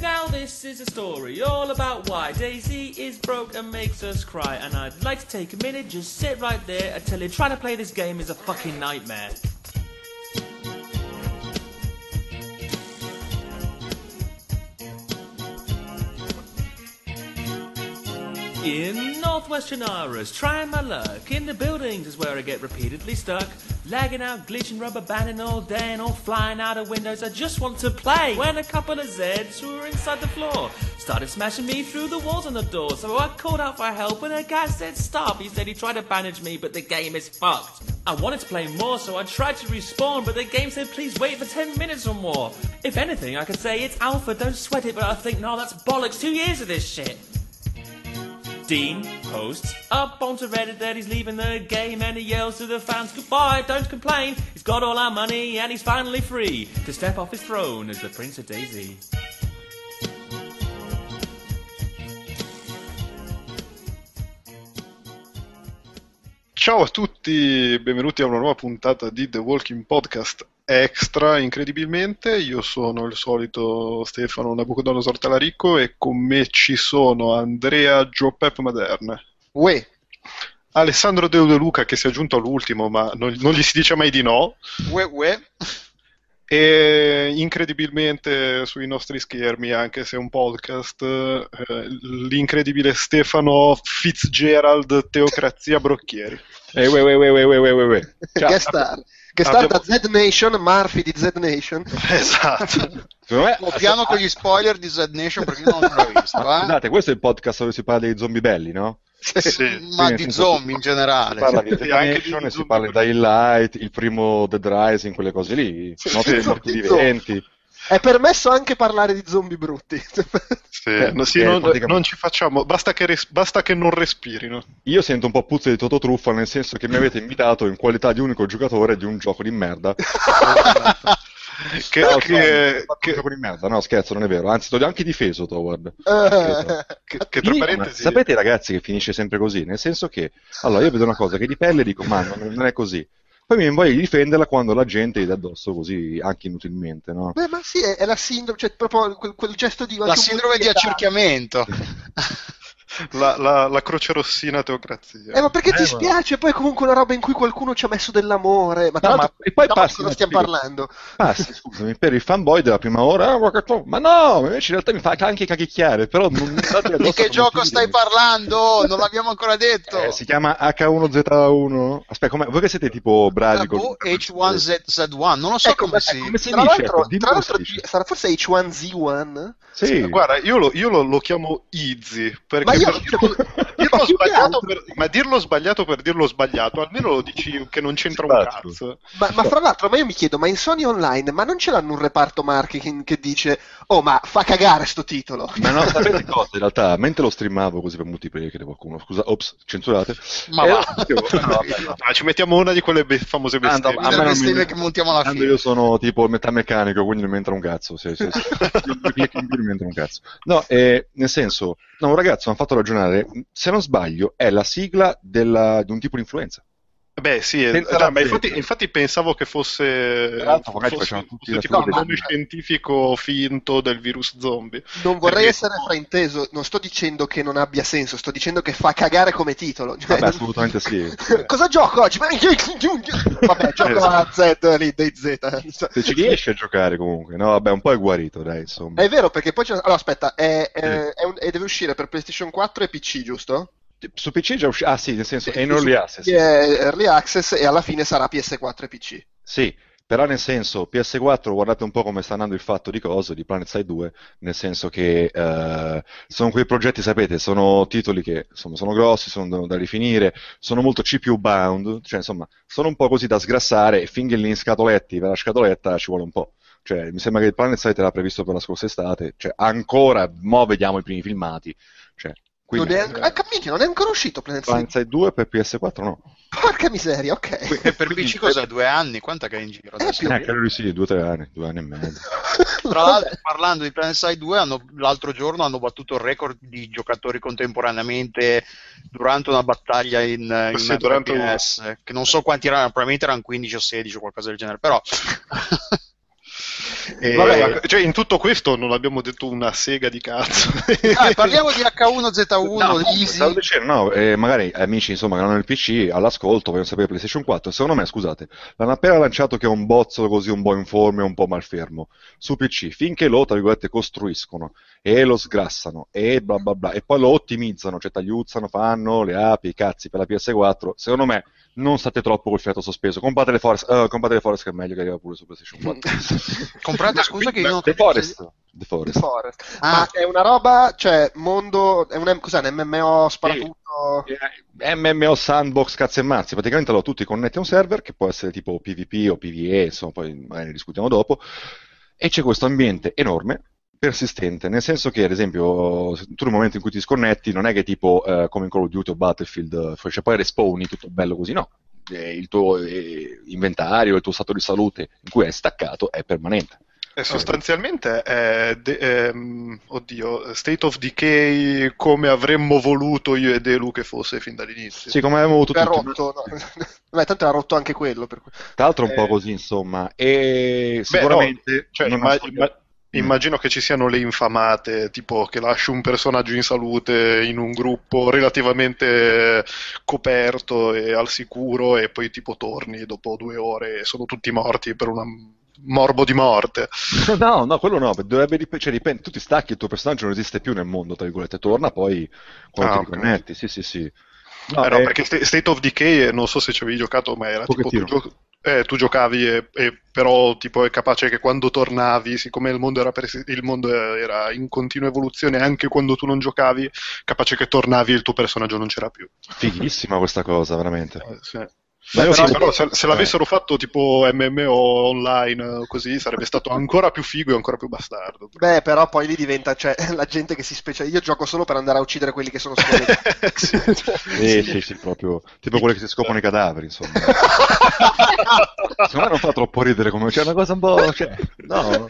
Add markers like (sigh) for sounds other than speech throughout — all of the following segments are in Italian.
Now this is a story all about why Daisy is broke and makes us cry. And I'd like to take a minute, just sit right there and tell you trying to play this game is a fucking nightmare. Northwestern Iris, trying my luck. In the buildings is where I get repeatedly stuck. Lagging out, glitching, rubber banding all day and all flying out of windows. I just want to play. When a couple of Zeds who were inside the floor started smashing me through the walls and the door. So I called out for help and a guy said stop. He said he tried to bandage me, but the game is fucked. I wanted to play more, so I tried to respawn, but the game said please wait for 10 minutes or more. If anything, I could say it's alpha, don't sweat it, but I think, no, that's bollocks, two years of this shit. Dean posts up onto Reddit that he's leaving the game and he yells to the fans, Goodbye, don't complain. He's got all our money and he's finally free to step off his throne as the Prince of Daisy. Ciao a tutti, benvenuti a una nuova puntata di The Walking Podcast Extra, incredibilmente. Io sono il solito Stefano Nabucodonosor Talarico e con me ci sono Andrea Giopep Maderna. Uè, Alessandro Deudeluca che si è aggiunto all'ultimo, ma non, non gli si dice mai di no. uè, uè. E incredibilmente sui nostri schermi, anche se è un podcast, eh, l'incredibile Stefano Fitzgerald Teocrazia Brocchieri. Eh, we, we, we, Ciao. Che star, che star abbiamo... da Z Nation, Murphy di Z Nation. Esatto. Secondo piano con gli spoiler di Z Nation perché io non l'ho visto. Eh? Guardate, questo è il podcast dove si parla dei zombie belli, no? Sì. (laughs) ma Sì, di zombie in Si generale. parla di Sì, di e si parla di Dying Light, il primo Dead Rising, quelle cose lì. Notte dei sì, morti sì. viventi. È permesso anche parlare di zombie brutti. (laughs) Sì, Eh, no, sì, eh, non, praticamente- non ci facciamo, basta che, res- basta che non respirino. Io sento un po' puzza di Toto Truffa, nel senso che mi avete invitato in qualità di unico giocatore di un gioco di merda. (laughs) Che, No, che- no, che- gioco di merda, no scherzo, non è vero. Anzi, ti ho anche difeso, Toward. (laughs) Eh, che- che tra parentesi, sapete ragazzi che finisce sempre così, nel senso che allora io vedo una cosa che di pelle e dico ma non, non è così. Poi mi di difenderla quando la gente gli dà addosso così anche inutilmente, no? Beh, ma sì, è, è la sindrome, cioè proprio quel, quel gesto di... La sindrome di accerchiamento. (laughs) la, la- la croce rossina teocrazia. Eh, ma perché ti Eh, ma- spiace? Poi è comunque una roba in cui qualcuno ci ha messo dell'amore. Ma tra No, l'altro, ma- e poi passi cosa stiamo parlando? Passi, scusami, per il fanboy della prima ora, ah, ma no, invece in realtà mi fa anche cacchicchiare, però non Di (laughs) che gioco stai parlando? Non l'abbiamo ancora detto. Eh, si chiama H1Z1. Aspetta, com'è? voi che siete tipo bravi con... Boh, H1Z1, non lo so Ecco, come eh, si... come si Tra dice? l'altro, tra come l'altro sarà forse H1Z1? Sì. Guarda, io lo, io lo- lo chiamo Easy, perché Ma dirlo, (laughs) dirlo sbagliato per, ma dirlo sbagliato per dirlo sbagliato, almeno lo dici che non c'entra un Esatto. cazzo. Ma, ma fra l'altro, ma io mi chiedo, ma in Sony Online, ma non ce l'hanno un reparto marketing che dice, oh, ma fa cagare sto titolo? Ma no, sapete (laughs) cosa? In realtà, mentre lo streamavo così per multiplayer, qualcuno, scusa, ops, censurate. Ma Eh, va. dicevo, no, vabbè, no. Ah, ci mettiamo una di quelle be- famose Ah, no, bestemmie. a me Le non mi- bestemmie che montiamo alla fine. io sono tipo metà meccanico, quindi non mi entra un cazzo. Se, se, se, (laughs) non mi entra un cazzo. No, eh, nel senso, no, un ragazzo mi ha fatto ragionare, se non sbaglio, è la sigla della- di un tipo di influenza. Beh, sì, eh, ma infatti, infatti pensavo che fosse, fosse- fosse tipo un nome scientifico finto del virus zombie. Non vorrei Perché- essere frainteso, non sto dicendo che non abbia senso, sto dicendo che fa cagare come titolo. Cioè, Vabbè, non- assolutamente sì. (laughs) Cosa gioco oggi? Vabbè, gioco Esatto. a Z lì, dei Z. Se ci riesci a giocare comunque, no? Vabbè, un po' è guarito, dai, insomma. È vero, perché poi c'è... Allora, aspetta, è, è- è un- e deve uscire per PlayStation 4 e PC, giusto? Su PC già uscito. Ah, sì, nel senso, è in early access. È Early Access e alla fine sarà PS4 e PC. Sì, però nel senso, PS4, guardate un po' come sta andando il fatto di coso, di PlanetSide 2, nel senso che eh, sono quei progetti, sapete, sono titoli che insomma, sono grossi, sono da rifinire, sono molto CPU bound, cioè insomma, sono un po' così da sgrassare e finché li scatoletti per la scatoletta ci vuole un po'. Cioè, mi sembra che il PlanetSide era previsto per la scorsa estate, cioè ancora, mo vediamo i primi filmati, quindi non, è an- ah, minchia, non è ancora uscito Planet Side. PlanetSide 2 per PS4 no. Porca miseria, ok. E per PC cos'è? Due anni? Quant'è che è in giro adesso? più- Eh, credo di sì, due o tre anni, due anni e mezzo. (laughs) Tra l'altro, parlando di PlanetSide 2, hanno- l'altro giorno hanno battuto il record di giocatori contemporaneamente durante una battaglia in, in Sì, durante un- che non so quanti erano, probabilmente erano 15 o 16 o qualcosa del genere, però (laughs) E, Vabbè. cioè, in tutto questo non abbiamo detto una sega di cazzo. Ah, parliamo di H1Z1, No, Easy. stavo dicendo, no, eh, magari amici insomma che non hanno il PC all'ascolto vogliono sapere PlayStation 4 secondo me scusate l'hanno appena lanciato che è un bozzolo così un po' informe un po' malfermo su PC finché lo tra virgolette costruiscono e lo sgrassano e bla bla bla e poi lo ottimizzano cioè tagliuzzano fanno le api i cazzi per la PS4 secondo me non state troppo col fiato sospeso. Comprate le Forest eh, comprate le Forest che è meglio che arriva pure su PlayStation 4 (laughs) Comprate, scusa che io non The Forest. The The Forest. Forest. Ah. Ma è una roba, cioè, mondo, è un, cos'è, un MMO sparatutto? Eh, MMO sandbox cazzo e mazzi, praticamente allora tu ti connetti a un server che può essere tipo PvP o PvE, insomma, poi magari ne discutiamo dopo, e c'è questo ambiente enorme, persistente, nel senso che ad esempio tu nel momento in cui ti sconnetti non è che tipo eh, come in Call of Duty o Battlefield, eh, cioè poi respawni tutto bello così, no. Eh, Il tuo eh, inventario, il tuo stato di salute in cui è staccato è permanente. E sostanzialmente è, de- ehm, oddio, State of Decay come avremmo voluto io e Elu che fosse fin dall'inizio. Sì, come avevamo avuto È tutti. rotto, no? (laughs) Beh, tanto era rotto anche quello. Per. Tra l'altro un po' Eh. così, insomma, e Beh, sicuramente no, cioè, non imma- nasconde- imma- immagino che ci siano le infamate, tipo che lasci un personaggio in salute in un gruppo relativamente coperto e al sicuro e poi tipo torni dopo due ore e sono tutti morti per una morbo di morte. (laughs) No, no, quello no, dovrebbe dip- cioè, dipende, tu ti stacchi, il tuo personaggio non esiste più nel mondo, tra virgolette, torna poi quando Ah, ti riconnetti, sì, sì, sì. No, Eh no, perché Sta- State of Decay, non so se ci avevi giocato, ma era tipo tu, gio- eh, tu giocavi e, e però tipo è capace che quando tornavi, siccome il mondo, era persi- il mondo era in continua evoluzione anche quando tu non giocavi, capace che tornavi e il tuo personaggio non c'era più. fighissima questa cosa, veramente. Eh, sì. Sì, sì, però se, se eh. l'avessero fatto tipo MMO online eh, così sarebbe stato ancora più figo e ancora più bastardo. Beh, però poi lì diventa, cioè, (laughs) la gente che si specializza. Io gioco solo per andare a uccidere quelli che sono scollegati. (laughs) Sì. Sì, sì, sì, proprio tipo quelli che si scoprono i cadaveri, insomma. (laughs) Secondo me non fa troppo ridere come c'è una cosa un po'. Cioè, no.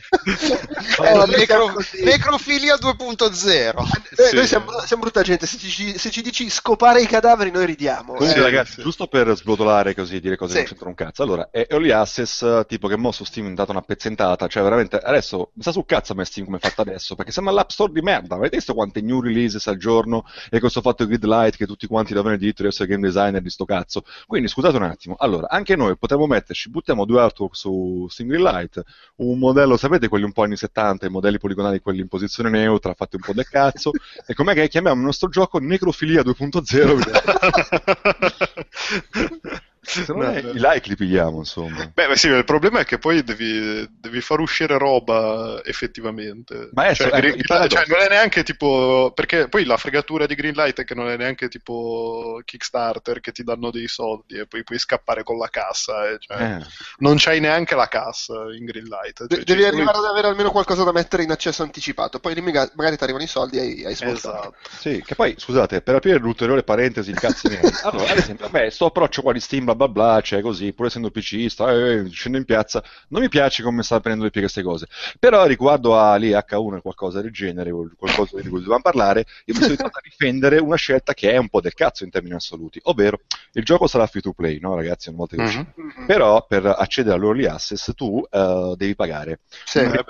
Eh, noi siamo Necro- necrofilia 2.0. Eh, Sì. Noi siamo, siamo brutta gente, se ci, se ci dici scopare i cadaveri noi ridiamo. Comunque, Eh, ragazzi, giusto per sbrotolare così, dire cose che Sì. non c'entrano un cazzo. Allora, è Early Access, tipo che mo su Steam è data una pezzentata, cioè veramente, adesso, mi sta sul cazzo a me Steam come è fatta adesso, perché sembra l'App Store di merda, avete visto quante new releases al giorno e questo fatto di Gridlight che tutti quanti davano il diritto di essere game designer di sto cazzo. Quindi, scusate un attimo, allora, anche noi potremmo metterci, buttiamo due artwork su Steam Greenlight, un modello, sapete quelli un po' anni 70, i modelli poligonali, quelli in posizione neutra, fatti un po' del cazzo, e com'è che chiamiamo il nostro gioco Necrofilia 2.0? (laughs) (laughs) Me No, i like li pigliamo, insomma. Beh, sì, il problema è che poi devi, devi far uscire roba effettivamente. Ma adesso, cioè, ecco, Green- cioè, non è neanche tipo. Perché poi la fregatura di Greenlight è che non è neanche tipo Kickstarter che ti danno dei soldi e poi puoi scappare con la cassa. eh, cioè, Eh. Non c'hai neanche la cassa in Greenlight. de- Cioè, devi ci- arrivare ad avere almeno qualcosa da mettere in accesso anticipato, poi miga- magari ti arrivano i soldi e hai, hai. Esatto. Sì, che poi, scusate, per aprire l'ulteriore parentesi, il cazzo miei. (laughs) Allora, ad esempio, vabbè, sto approccio qua di Steam, bla bla cioè così, pur essendo PCista, eh, scendo in piazza, non mi piace come sta prendendo le pieghe queste cose. Però riguardo a lì H1 e qualcosa del genere, o qualcosa di cui dovevamo parlare, io mi sono ritrovato a difendere una scelta che è un po' del cazzo in termini assoluti, ovvero il gioco sarà free to play, no ragazzi, una volta che Mhm. Mhm. Però per accedere all'early access tu eh, devi pagare. Sì. Eh.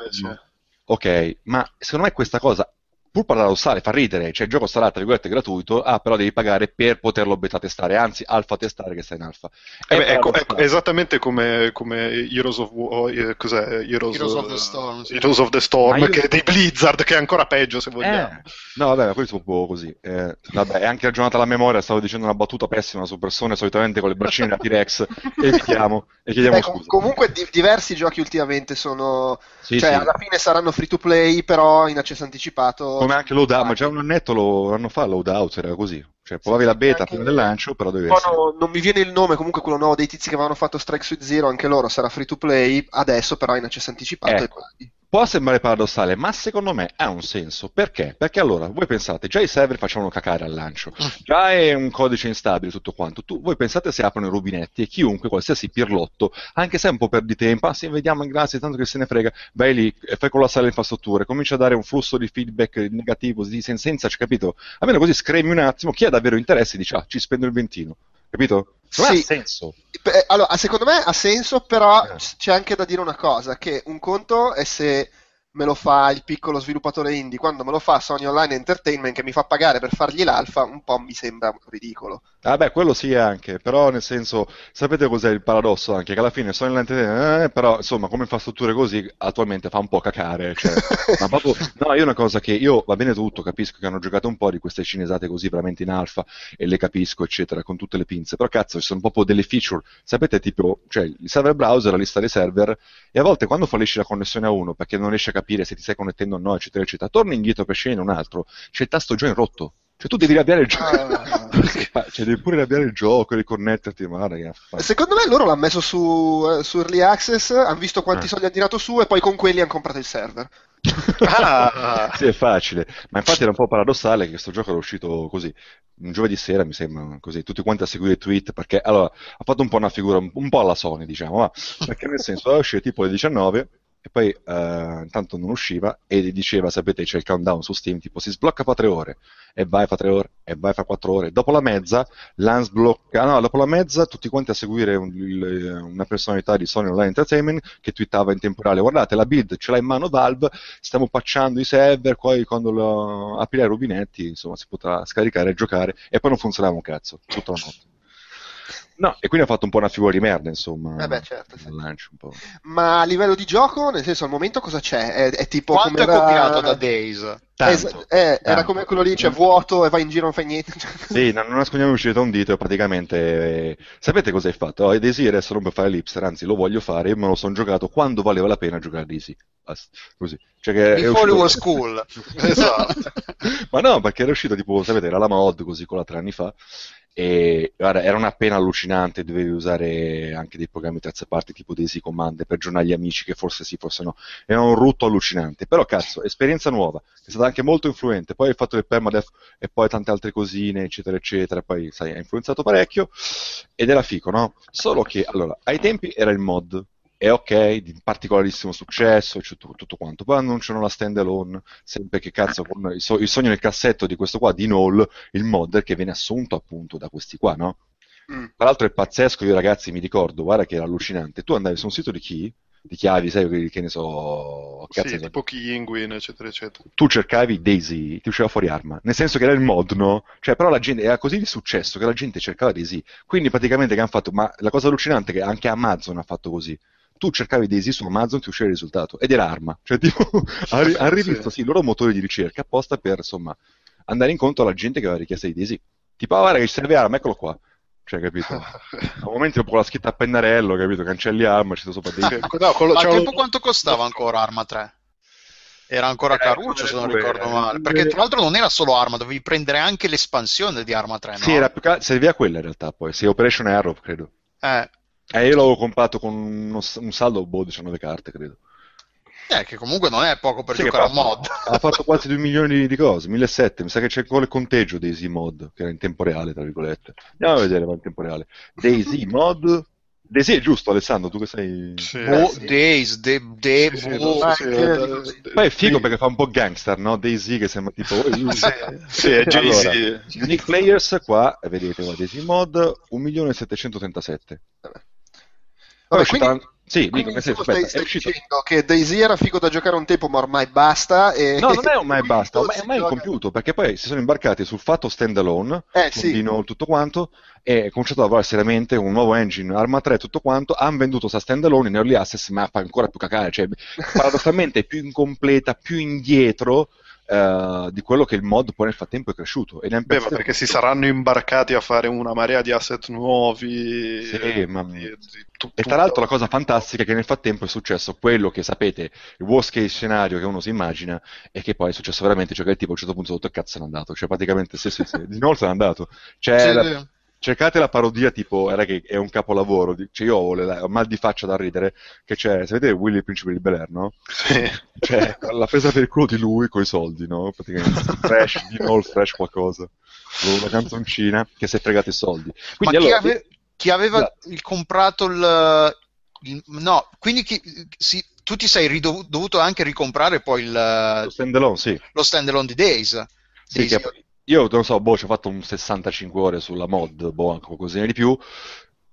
Ok, ma secondo me questa cosa, pur paradossale, fa ridere, cioè il gioco sarà tra virgolette gratuito, ah però devi pagare per poterlo beta testare, anzi alfa testare che sta in alfa. Eh beh, ecco, paradossale. ecco, esattamente come, come Heroes of War, eh, cos'è? Heroes, Heroes of the eh, Storm, sì. Heroes of the Storm, io- che è dei Blizzard, che è ancora peggio se vogliamo. Eh, no, vabbè, ma questo è un po' così. Eh, vabbè, è anche ragionata la memoria, stavo dicendo una battuta pessima su persone solitamente con le braccine da T-Rex, (laughs) e evitiamo, e chiediamo Beh, com- scusa. comunque di- diversi giochi ultimamente sono Sì, cioè sì. alla fine saranno free to play però in accesso anticipato Come anche Loadout, ma già un annetto lo, anno fa Loadout era così. Cioè, provavi la beta prima del lancio, però dovevi No, non mi viene il nome comunque quello nuovo dei tizi che avevano fatto Strike Suite Zero anche loro sarà free to play adesso però in accesso anticipato Ecco. e. Può sembrare paradossale, ma secondo me ha un senso. Perché? Perché allora, voi pensate, già i server facevano cacare al lancio, già è un codice instabile tutto quanto. Tu, voi pensate se aprono i rubinetti e chiunque, qualsiasi pirlotto, anche se un po' perdi tempo, ah sì, vediamo, grazie, tanto che se ne frega, vai lì e fai collassare le infrastrutture, comincia a dare un flusso di feedback negativo, di, sen- senza, cioè, capito? Almeno così scremi un attimo, chi ha davvero interesse dice, ah, ci spendo il ventino. Capito? Secondo me Sì. ha senso. Allora, secondo me ha senso, però Eh. c'è anche da dire una cosa, che un conto è se me lo fa il piccolo sviluppatore indie, quando me lo fa Sony Online Entertainment che mi fa pagare per fargli l'alfa, un po' mi sembra ridicolo. Vabbè, quello sì anche, però nel senso, sapete cos'è il paradosso anche? Che alla fine Sony Entertainment, eh, però insomma, come infrastrutture così, attualmente fa un po' cacare, cioè, (laughs) ma proprio, no, io una cosa che io, va bene tutto, capisco che hanno giocato un po' di queste cinesate così veramente in alfa, e le capisco, eccetera, con tutte le pinze, però cazzo, ci sono proprio delle feature, sapete, tipo, cioè, il server browser, la lista dei server, e a volte quando fallisce la connessione a uno, perché non riesce a capire se ti stai connettendo o no, eccetera, eccetera, torni indietro per scegliere un altro, c'è il tasto join rotto, cioè tu devi riavviare il gioco, Ah. (laughs) Cioè, devi pure riavviare il gioco, riconnetterti, ma raga, Secondo me loro l'hanno messo su, eh, su Early Access, hanno visto quanti Eh. soldi hanno tirato su e poi con quelli hanno comprato il server. (laughs) Ah, Sì, è facile, ma infatti era un po' paradossale che questo gioco era uscito così, un giovedì sera mi sembra così, tutti quanti a seguire i tweet, perché allora ha fatto un po' una figura un, po' alla Sony, diciamo, ma, perché nel senso era uscito tipo alle 19 e poi eh, intanto non usciva e diceva, sapete, c'è il countdown su Steam, tipo si sblocca fra tre ore e vai fra tre ore e vai fra quattro ore, dopo la mezza l'unsblocca, no, dopo la mezza tutti quanti a seguire un- il- una personalità di Sony Online Entertainment che twittava in tempo reale, guardate la build ce l'ha in mano Valve, stiamo patchando i server, poi quando lo aprirà i rubinetti, insomma, si potrà scaricare e giocare, e poi non funzionava un cazzo, tutta la notte. No, e quindi ha fatto un po' una figura di merda, insomma, Eh beh, certo, sì. al lancio un po'. Ma a livello di gioco, nel senso, al momento cosa c'è? È, è tipo Quanto è come era- copiato da Days? Tanto, Es- eh, era come quello lì, cioè vuoto e vai in giro non fai niente. (laughs) Sì, non, non nascondiamoci da un dito, e praticamente... eh, sapete cosa hai fatto? Oh, Daisy adesso non per fare l'ipster, anzi lo voglio fare, io me lo sono giocato quando valeva la pena giocare a Daisy. Così. Cioè che è Before it uscito- was (laughs) cool. esatto. Ma no, perché era uscito tipo, sapete, era la mod così con la tre anni fa. E guarda, era una pena allucinante, dovevi usare anche dei programmi terze parti tipo Daisy Command per aggiornare gli amici che forse sì, forse no. Era un rutto allucinante. Però cazzo, esperienza nuova, è stata anche molto influente. Poi il fatto del permadeath e poi tante altre cosine, eccetera, eccetera. Poi, sai, ha influenzato parecchio ed era fico, no? Solo che, allora, ai tempi era il mod. E ok, di particolarissimo successo, tutto, tutto quanto. Poi annunciano la standalone, sempre che cazzo, con il, so- il sogno nel cassetto di questo qua, di Null, il modder che viene assunto appunto da questi qua, no? Mm. Tra l'altro è pazzesco, io ragazzi mi ricordo, guarda che era allucinante. Tu andavi su un sito di chi? Di chiavi, sai, che, ne so, cazzo Sì, tipo Kinguin, eccetera, eccetera. tu cercavi Daisy, ti usciva fuori arma, nel senso che era il mod, no? Cioè, però la gente era così di successo che la gente cercava Daisy. Quindi praticamente che hanno fatto, ma la cosa allucinante è che anche Amazon ha fatto così. Tu cercavi Daisy su Amazon, ti usciva il risultato ed era arma. Cioè, tipo, hanno hanno rivisto sì, i loro motori di ricerca apposta per, insomma, andare incontro alla gente che aveva richiesta di Daisy. Tipo, ah, guarda che ci serve arma, eccolo qua. Cioè, capito? (laughs) A momenti con la scritta a pennarello, capito? Cancelli arma, c'è sopra Daisy. (laughs) No, quello- Ma al c'è un- tempo quanto costava ancora Arma 3? Era ancora Eh, caruccio se non ricordo male. Perché tra l'altro non era solo Arma, dovevi prendere anche l'espansione di Arma 3, no? Sì, era più che- serviva quella in realtà poi, sì, Operation Arrow, credo. Eh, Eh, io l'avevo comprato con uno- un saldo, boh, 19 carte, credo. eh, che comunque non è poco per Sì, giocare a mod. (laughs) Ha fatto quasi 2 milioni di cose, 1.700, mi sa che c'è ancora il conteggio Daisy Mod, che era in tempo reale, tra virgolette. Andiamo a vedere, va in tempo reale. Daisy Mod... Daisy è giusto, Alessandro, tu che sei... Sì, Boh, sì. Days, de, de, Sì, boh. sì, sì, eh, Poi è figo perché fa un po' gangster, no? Daisy che sembra tipo... (laughs) Sì, sì, è Jay-Z. Allora, Unique Players qua, vedete, qua, Daisy Mod, 1.737. Poi Vabbè, uscita- quindi, Sì, dico, quindi nel senso, stai, aspetta, stai dicendo che Daisy era figo da giocare un tempo, ma ormai basta. E... No, non (laughs) è ormai basta, ormai, ormai è incompiuto, perché poi si sono imbarcati sul fatto standalone, Eh, sì. Tutto quanto, e cominciato a lavorare seriamente un nuovo engine, Arma 3 tutto quanto, hanno venduto sta standalone in early access, ma fa ancora più cacare, cioè (laughs) paradossalmente è più incompleta, più indietro eh, di quello che il mod poi nel frattempo è cresciuto. E ha Beh, ma perché si saranno imbarcati a fare una marea di asset nuovi. Sì, ma- di- di E tra l'altro la cosa fantastica è che nel frattempo è successo quello che sapete, il worst case scenario che uno si immagina, e che poi è successo veramente, cioè che il tipo a un certo punto sotto il cazzo è andato, cioè praticamente sì sì sì, di nuovo se n'è andato. Cioè, Sì, la-. Cercate la parodia tipo, era che è un capolavoro, cioè io ho, le- ho mal di faccia da ridere, che c'è, sapete Willy il principe di Bel Air, no? Sì. Cioè, l'ha presa per il culo di lui coi soldi, no? Praticamente, (laughs) fresh, di nuovo il fresh qualcosa, con una canzoncina che si è fregato i soldi. Ma Quindi chi, allora, ave- chi aveva Esatto. il- comprato il, il- No, quindi chi- si- tu ti sei ridov- dovuto anche ricomprare poi il- lo standalone, sì. lo standalone di Days. Sì, Daisy. che, io non so, boh, ci ho fatto un 65 ore sulla mod, boh, anche qualcosina di più.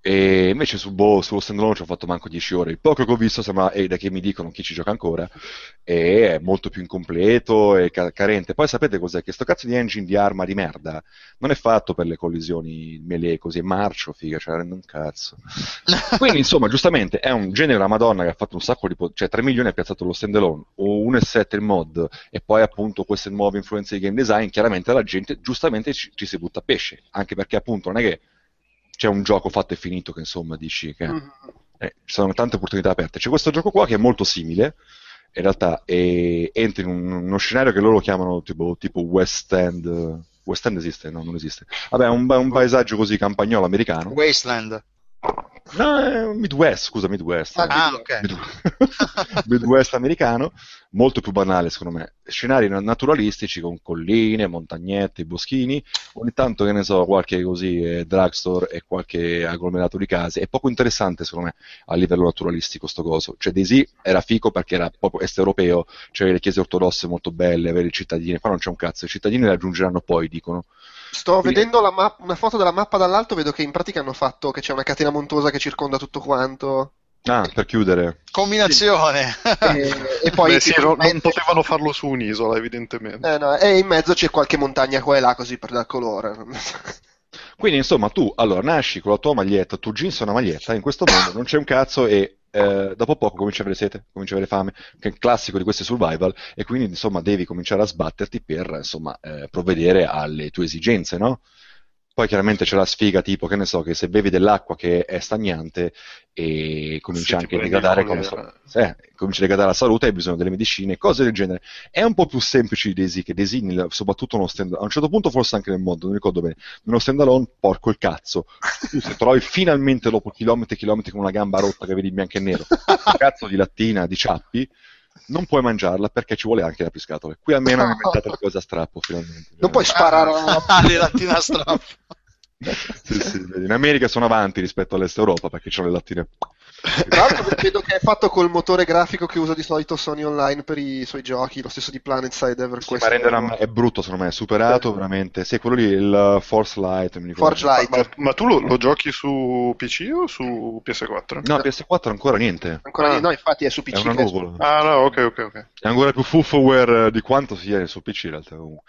E invece su boh, sullo standalone ci ho fatto manco 10 ore. Il poco che ho visto sembra, e da che mi dicono chi ci gioca ancora, è molto più incompleto e ca- carente. Poi sapete cos'è? Che sto cazzo di engine di arma di merda non è fatto per le collisioni melee così, è marcio, figa, cioè rende un cazzo. Quindi insomma, giustamente, è un genere una madonna che ha fatto un sacco di... Po- cioè 3 milioni ha piazzato lo standalone, o 1,7 il mod, e poi appunto queste nuove influenze di game design, chiaramente la gente giustamente ci, ci si butta a pesce, anche perché appunto non è che c'è un gioco fatto e finito che insomma dici che Mm. eh, ci sono tante opportunità aperte. C'è questo gioco qua che è molto simile, in realtà e entra in un- uno scenario che loro chiamano tipo, tipo West End. West End esiste? No, non esiste. Vabbè, è un, un paesaggio così campagnolo americano. Wasteland. No, Midwest, scusa, Midwest. Ah, Ah, ok. Mid- (laughs) Midwest americano, molto più banale secondo me. Scenari na- naturalistici con colline, montagnette, boschini, ogni tanto che ne so, qualche così eh, drugstore e qualche agglomerato di case. È poco interessante secondo me a livello naturalistico sto coso. Cioè Daisy era fico perché era proprio est europeo, c'era le chiese ortodosse molto belle, avere i cittadini, qua non c'è un cazzo, i cittadini le aggiungeranno poi, dicono. Sto Quindi- vedendo la map- una foto della mappa dall'alto, vedo che in pratica hanno fatto che c'è una catena montuosa che circonda tutto quanto. Ah, per chiudere. Combinazione. E, (laughs) e poi Beh, sì, non mezzo- potevano farlo su un'isola, evidentemente. eh, no, e in mezzo c'è qualche montagna qua e là così per dar colore. Quindi, insomma, tu allora nasci con la tua maglietta, tu jeans e una maglietta, in questo mondo non c'è un cazzo e eh, dopo poco cominci a avere sete, cominci a avere fame, che è il classico di questi survival, e quindi, insomma, devi cominciare a sbatterti per, insomma, eh, provvedere alle tue esigenze, no? Poi chiaramente c'è la sfiga tipo, che ne so, che se bevi dell'acqua che è stagnante e cominci Se ti anche a degradare, colera. so, eh, cominci a degradare la salute, hai bisogno delle medicine, cose del genere. È un po' più semplice di Daisy, che Daisy, soprattutto nello stand, a un certo punto forse anche nel mondo, non ricordo bene, nello standalone, porco il cazzo. Tu se trovi finalmente dopo chilometri e chilometri con una gamba rotta che vedi in bianco e nero, un cazzo di lattina, di ciappi, non puoi mangiarla perché ci vuole anche la piscatole. Qui almeno hanno inventato le cose a strappo, finalmente. Non puoi sparare a Ah, le lattine a strappo. (laughs) Sì, sì, in America sono avanti rispetto all'Est Europa perché c'hanno le lattine. Tra l'altro (laughs) vedo che è fatto col motore grafico che usa di solito Sony Online per i suoi giochi, lo stesso di PlanetSide EverQuest. Ma rendere una- è brutto secondo me, è superato veramente. Sì, quello lì, il Force Light, mi. Forge Light. Ma, ma tu lo, lo giochi su PC o su PS4? No, PS4 ancora niente. Ancora Ah. lì, no, infatti è su PC. È una nuvola. Ah, no, ok, ok, ok. È ancora più fuffoware di quanto sia su PC in realtà. comunque.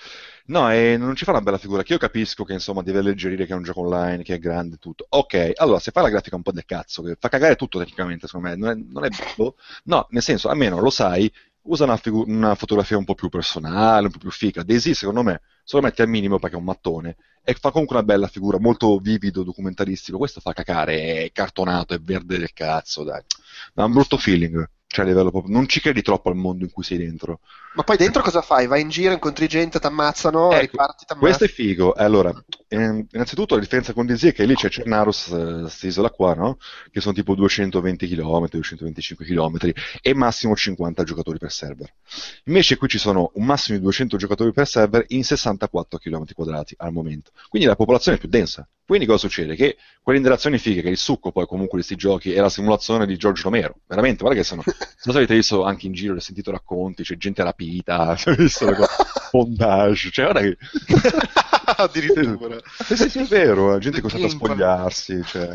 No, e non ci fa una bella figura. Che io capisco che insomma deve alleggerire che è un gioco online, che è grande, tutto. Ok, allora se fai la grafica un po' del cazzo, che fa cagare tutto tecnicamente, secondo me, non è, non è bello. No, nel senso, almeno lo sai, usa una, figu- una fotografia un po' più personale, un po' più figa. Daisy, secondo me, se lo metti al minimo perché è un mattone e fa comunque una bella figura, molto vivido, documentaristico. Questo fa cacare, è cartonato, è verde del cazzo, dai. Ha un brutto feeling. Cioè, a livello proprio... Non ci credi troppo al mondo in cui sei dentro. Ma poi dentro cosa fai? Vai in giro, incontri gente, ti ammazzano, Ecco, riparti, ti Questo è figo. Allora, ehm, innanzitutto la differenza con DZ è che lì c'è Cernarus, eh, questa isola qua, no? Che sono tipo 220 km, 225 km e massimo 50 giocatori per server. Invece qui ci sono un massimo di 200 giocatori per server in 64 km quadrati al momento. Quindi la popolazione è più densa. Quindi cosa succede? Che quelle interazioni fighe, che il succo poi comunque di questi giochi è la simulazione di George Romero. Veramente, guarda che sono... Non so se avete visto anche in giro, ho sentito racconti, c'è gente rapita, (laughs) c'è visto le cose, bondage, cioè guarda che... (laughs) (laughs) Addirittura. Sì, sì, sì, è vero, la gente è costretta a spogliarsi, cioè.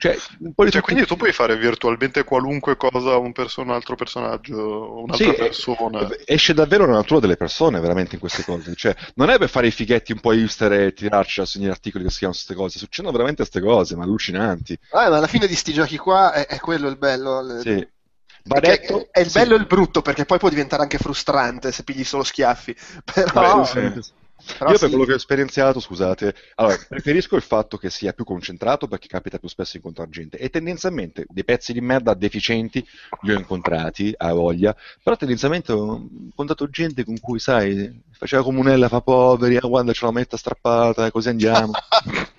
Cioè, un po' di Cioè, quindi tu puoi fare virtualmente qualunque cosa un, perso- un altro personaggio, un'altra Sì, persona. eh, esce davvero la natura delle persone veramente in queste cose. Cioè, non è per fare i fighetti un po' hipster e tirarci a segnare articoli che scrivono queste cose, succedono veramente queste cose, ma allucinanti. Ah, ma alla fine di sti giochi qua è, è quello il bello. Sì. Detto, è il sì. bello e il brutto, perché poi può diventare anche frustrante se pigli solo schiaffi. (laughs) Però, Beh, sì. Però Io per sì. quello che ho esperienziato, scusate, allora, preferisco il fatto che sia più concentrato perché capita più spesso incontrare gente e tendenzialmente dei pezzi di merda deficienti li ho incontrati, a voglia, però tendenzialmente ho incontrato gente con cui, sai, faceva comunella fa poveri, ah, guarda c'è la metta strappata, così andiamo. (laughs)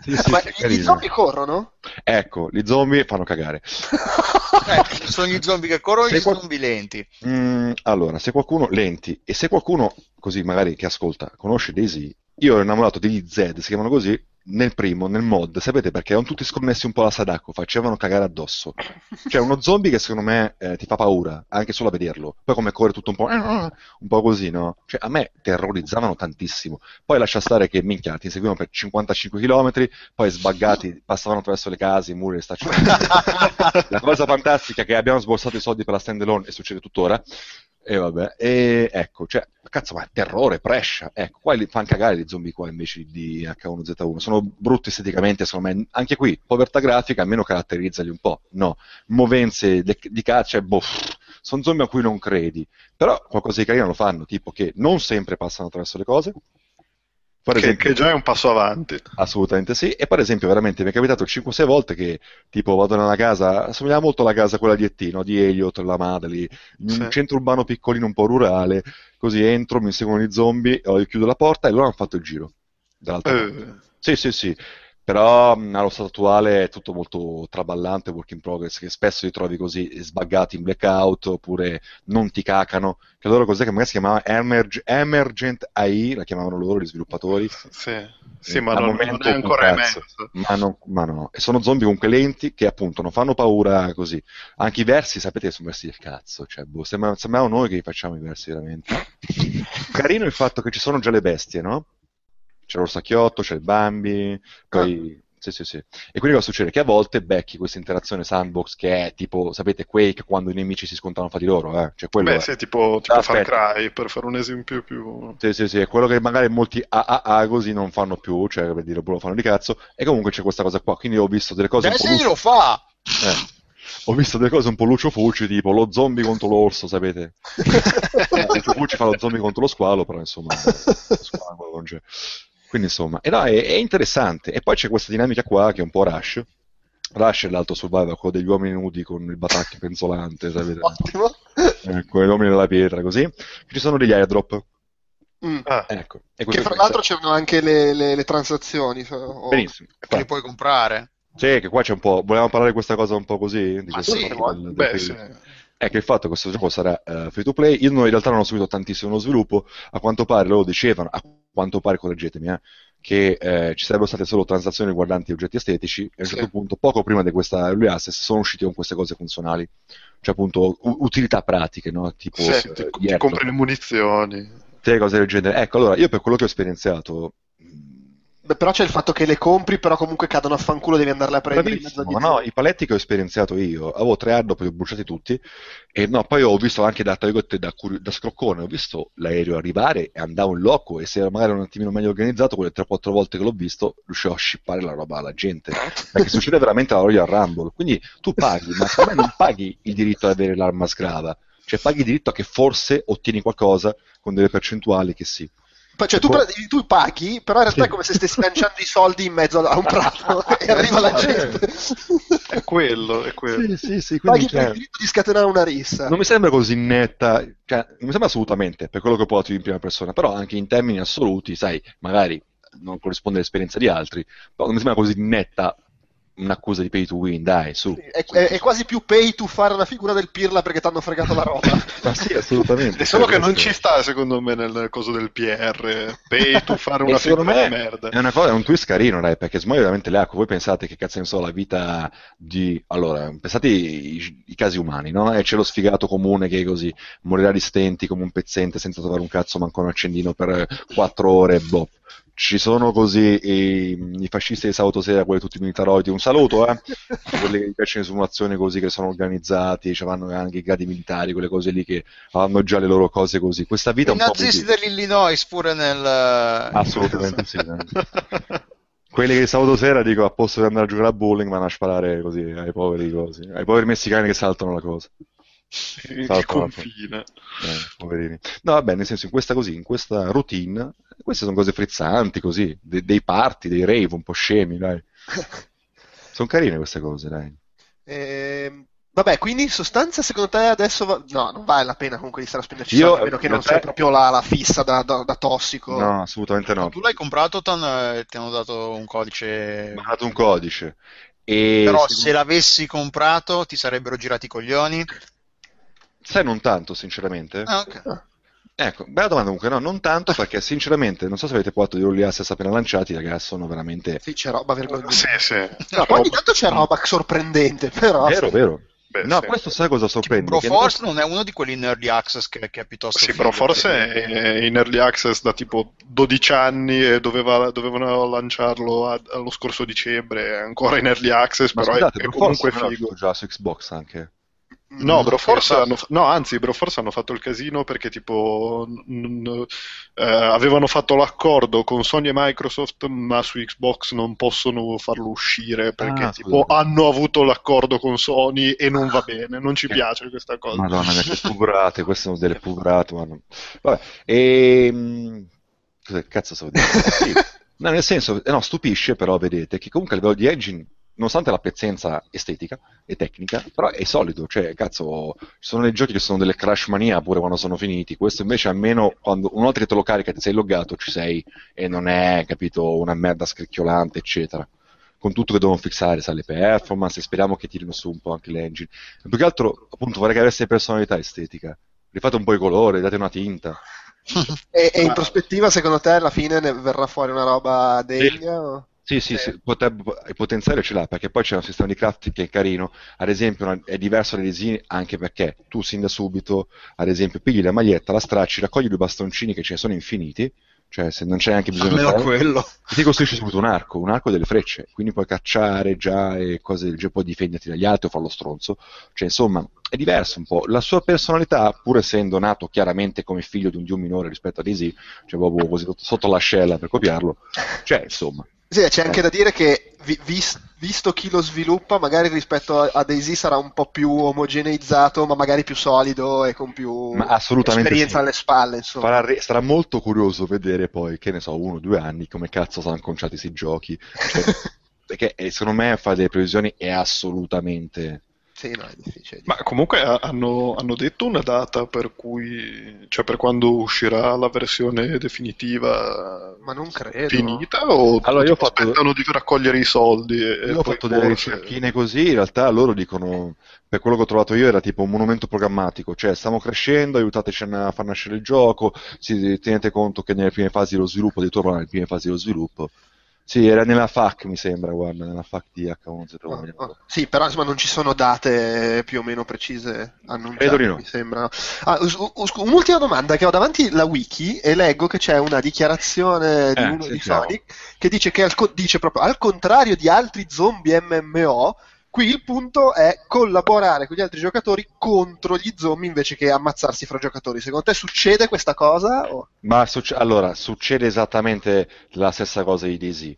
Sì, sì, Ma carino. zombie corrono? Ecco, gli zombie fanno cagare. (laughs) Eh, sono gli zombie che corrono e gli qual- zombie lenti. Mm, allora, se qualcuno lenti e se qualcuno così magari che ascolta conosce Daisy, io ero innamorato degli Zed, si chiamano così, nel primo, nel mod, sapete perché erano tutti sconnessi un po' alla Sadako, facevano cagare addosso. Cioè uno zombie che secondo me eh, ti fa paura, anche solo a vederlo. Poi come corre tutto un po', un po' così, no? Cioè a me terrorizzavano tantissimo. Poi lascia stare che minchia, ti seguivano per 55 km, poi sbaggati, passavano attraverso le case, i muri, le stacce. (laughs) la cosa fantastica è che abbiamo sborsato i soldi per la standalone e succede tuttora. E vabbè, e ecco, cioè, cazzo, ma terrore, prescia. Ecco, qua li fanno cagare gli zombie qua invece di H1Z1. Sono brutti esteticamente, secondo me. Anche qui, povertà grafica, almeno caratterizzali un po'. No, movenze di caccia, boh, sono zombie a cui non credi. Però qualcosa di carino lo fanno, tipo che non sempre passano attraverso le cose, che, esempio, che, già è un passo avanti. Assolutamente sì. E per esempio, veramente mi è capitato 5-6 volte che tipo vado nella casa, assomiglia molto alla casa quella di Ettino, di Elliot, la Madely, in sì. un centro urbano piccolino un po' rurale, così entro, mi seguono i zombie, chiudo la porta e loro hanno fatto il giro. Dall'altra eh. parte. Sì, sì, sì però allo stato attuale è tutto molto traballante, work in progress, che spesso li trovi così sbaggati in blackout oppure non ti cacano, che loro cos'è che magari si chiamava Emerg- Emergent AI, la chiamavano loro gli sviluppatori. Sì, sì ma non, non, è ancora emerso. Ma, non, ma no, e sono zombie comunque lenti che appunto non fanno paura così. Anche i versi, sapete, sono versi del cazzo, cioè, boh, sembriamo, sembriamo noi che facciamo i versi veramente. (laughs) Carino il fatto che ci sono già le bestie, no? C'è l'orsacchiotto, c'è il Bambi, poi... Ah. Sì, sì, sì. E quindi cosa succede? Che a volte becchi questa interazione sandbox che è tipo, sapete, Quake quando i nemici si scontrano fra di loro, eh? Cioè, quello Beh, è... sì, tipo, tipo Far Cry, per fare un esempio più... Sì, sì, sì, è quello che magari molti AAA così non fanno più, cioè, per dire, lo fanno di cazzo, e comunque c'è questa cosa qua, quindi ho visto delle cose... Beh, sì, lo fa! Eh ho visto delle cose un po' lucio fucci, tipo lo zombie contro l'orso, sapete? (laughs) lucio fucci fa lo zombie contro lo squalo, però insomma, lo squalo non c'è. Quindi insomma, e no, è, è, interessante. E poi c'è questa dinamica qua che è un po' Rush. Rush è l'alto survival, quello degli uomini nudi con il batacchio penzolante, sapete? Ottimo. Ecco, gli uomini della pietra, così. Ci sono degli airdrop. Mm. Ah. Ecco. che fra l'altro c'erano anche le, le, le transazioni. O... Benissimo. Che li puoi comprare. Sì, che qua c'è un po'. Volevamo parlare di questa cosa un po' così? Di ah, sì, del, Beh, sì. È che il fatto che questo gioco sarà uh, free to play, io in realtà non ho seguito tantissimo lo sviluppo, a quanto pare loro dicevano, a quanto pare, correggetemi, eh, che eh, ci sarebbero state solo transazioni riguardanti oggetti estetici e a un certo sì. punto, poco prima di questa early access, sono usciti con queste cose funzionali, cioè appunto u- utilità pratiche, no? tipo sì, eh, ti, ti compri le munizioni, te cose del genere. Ecco, allora io per quello che ho esperienziato Beh, però c'è il fatto che le compri, però comunque cadono a fanculo, devi andarle a prendere Ma no, i paletti che ho esperienziato io, avevo tre hard, poi li ho bruciati tutti, e no, poi ho visto anche da, da, da scroccone, ho visto l'aereo arrivare e andavo in loco, e se era magari un attimino meglio organizzato, quelle 3-4 volte che l'ho visto, riuscivo a scippare la roba alla gente, perché succede veramente la Royal Rumble, quindi tu paghi, ma secondo me non paghi il diritto ad avere l'arma sgrava, cioè paghi il diritto a che forse ottieni qualcosa con delle percentuali che sì. Cioè, tu, tu, paghi, però in realtà sì. è come se stessi lanciando i soldi in mezzo a un prato (laughs) e arriva la gente. È quello, è quello. Sì, sì, sì, paghi per il diritto di scatenare una rissa. Non mi sembra così netta, cioè, non mi sembra assolutamente, per quello che ho provato in prima persona, però anche in termini assoluti, sai, magari non corrisponde all'esperienza di altri, però non mi sembra così netta un'accusa di pay to win, dai, su. Sì, è, è, è, quasi più pay to fare una figura del Pirla perché ti hanno fregato la roba. (laughs) Ma sì, assolutamente. È solo che non ci sta, secondo me, nel coso del PR. Pay to fare (laughs) una figura di merda. È una cosa, è un twist carino, dai, perché smuove veramente le acque. Voi pensate che cazzo ne so, la vita di... Allora, pensate i, i casi umani, no? E c'è lo sfigato comune che è così, morirà di stenti come un pezzente senza trovare un cazzo manco un accendino per quattro ore, boh ci sono così i, i fascisti di sabato sera, quelli tutti militaroidi, un saluto, eh? (laughs) quelli che gli piacciono le simulazioni così che sono organizzati, cioè vanno anche i gradi militari, quelle cose lì che hanno già le loro cose così. Questa vita I un nazisti po' dell'Illinois pure nel... Assolutamente sì. (laughs) quelli che sabato sera dico a posto di andare a giocare a bowling vanno a sparare così ai poveri così, ai poveri messicani che saltano la cosa. Il confine. Eh, poverini. No, vabbè, nel senso, in questa così, in questa routine, queste sono cose frizzanti, così, de- dei party, dei rave un po' scemi, dai. (laughs) sono carine queste cose, dai. Eh, vabbè, quindi in sostanza, secondo te adesso va... no, non vale la pena comunque di stare a spenderci Io, soldi, a meno che non te... sia proprio la, la fissa da, da, da, tossico. No, assolutamente no. Tu l'hai comprato, eh, ti hanno dato un codice. Mi hanno dato un codice. E Però se... se l'avessi comprato ti sarebbero girati i coglioni. Sai, non tanto, sinceramente. Ah, ok. Ecco, bella domanda comunque, no, non tanto perché sinceramente, non so se avete provato di Early Access appena lanciati, ragazzi, sono veramente... Sì, c'è roba vergognosa. Sì, sì. No, ogni tanto c'è roba sorprendente, però... Vero, vero. Beh, No, sì. questo sai cosa sorprende? Che Broforce non è uno di quelli in early access che, che è piuttosto Sì, figo, però forse perché- è in early access da tipo 12 anni e doveva- dovevano lanciarlo a- allo scorso dicembre, è ancora in early access, Ma però scusate, è, è Broforce comunque figo. già su Xbox anche. No, Mm, Broforce sì, hanno, no, anzi, Broforce hanno fatto il casino perché tipo n- n- eh, avevano fatto l'accordo con Sony e Microsoft, ma su Xbox non possono farlo uscire perché Ah, tipo hanno avuto l'accordo con Sony e non va bene, non ci Che- piace questa cosa. Madonna che (laughs) pubrate, queste sono delle pubrate, ma non- Vabbè, e... Cosa cazzo stavo dicendo? (laughs) Sì. No, nel senso, eh, no, stupisce però, vedete, che comunque a livello di engine, nonostante la pezzenza estetica e tecnica, però è solido, cioè, cazzo, ci sono dei giochi che sono delle crash mania pure quando sono finiti, questo invece almeno quando una volta che te lo carica e ti sei loggato ci sei e non è, capito, una merda scricchiolante, eccetera. Con tutto che devono fissare, sai, le performance, e speriamo che tirino su un po' anche l'engine. E più che altro, appunto, vorrei che avesse personalità estetica. Rifate un po' i colori, date una tinta. (laughs) E, e in prospettiva, secondo te, alla fine ne verrà fuori una roba degna? o- Sì, sì, sì, potrebbe- il potenziale ce l'ha perché poi c'è un sistema di crafting che è carino, ad esempio una- è diverso dai disegni anche perché tu sin da subito, ad esempio, pigli la maglietta, la stracci, raccogli due bastoncini che ce ne sono infiniti, cioè se non c'è neanche bisogno di fare- quello. e ti costruisci subito un arco, un arco delle frecce, quindi puoi cacciare già e cose del genere, puoi difenderti dagli altri o fare lo stronzo, cioè insomma è diverso un po', la sua personalità pur essendo nato chiaramente come figlio di un dio minore rispetto a Daisy, cioè proprio così sotto- sotto l'ascella per copiarlo, cioè insomma, Sì, c'è anche da dire che vi- vis- visto chi lo sviluppa, magari rispetto a, a Daisy sarà un po' più omogeneizzato, ma magari più solido e con più esperienza sì. alle spalle, insomma. Farà sarà molto curioso vedere poi, che ne so, uno o due anni come cazzo saranno conciati questi giochi, cioè, (laughs) perché eh, secondo me fare delle previsioni è assolutamente... Sì, no, è difficile. Ma comunque ha- hanno, hanno detto una data per cui, cioè per quando uscirà la versione definitiva Ma non credo. finita o Allora, io ho fatto- aspettano di raccogliere i soldi e, Io ho fatto delle forse- ricerchine così, in realtà loro dicono, per quello che ho trovato io era tipo un monumento programmatico, cioè stiamo crescendo, aiutateci a far nascere il gioco, si, tenete conto che nelle prime fasi dello sviluppo, addirittura nelle prime fasi dello sviluppo, sì, era nella FAC mi sembra, guarda, nella FAC di H1Z1. Ah, ah. Sì, però insomma non ci sono date più o meno precise annunciate, Credo di no. mi sembra. Ah, un'ultima domanda che ho davanti la wiki e leggo che c'è una dichiarazione di Eh, uno di sentiamo. Sonic che dice che al co- dice proprio al contrario di altri zombie MMO, qui il punto è collaborare con gli altri giocatori contro gli zombie invece che ammazzarsi fra giocatori. Secondo te succede questa cosa? O- Ma succe- allora, succede esattamente la stessa cosa di Daisy.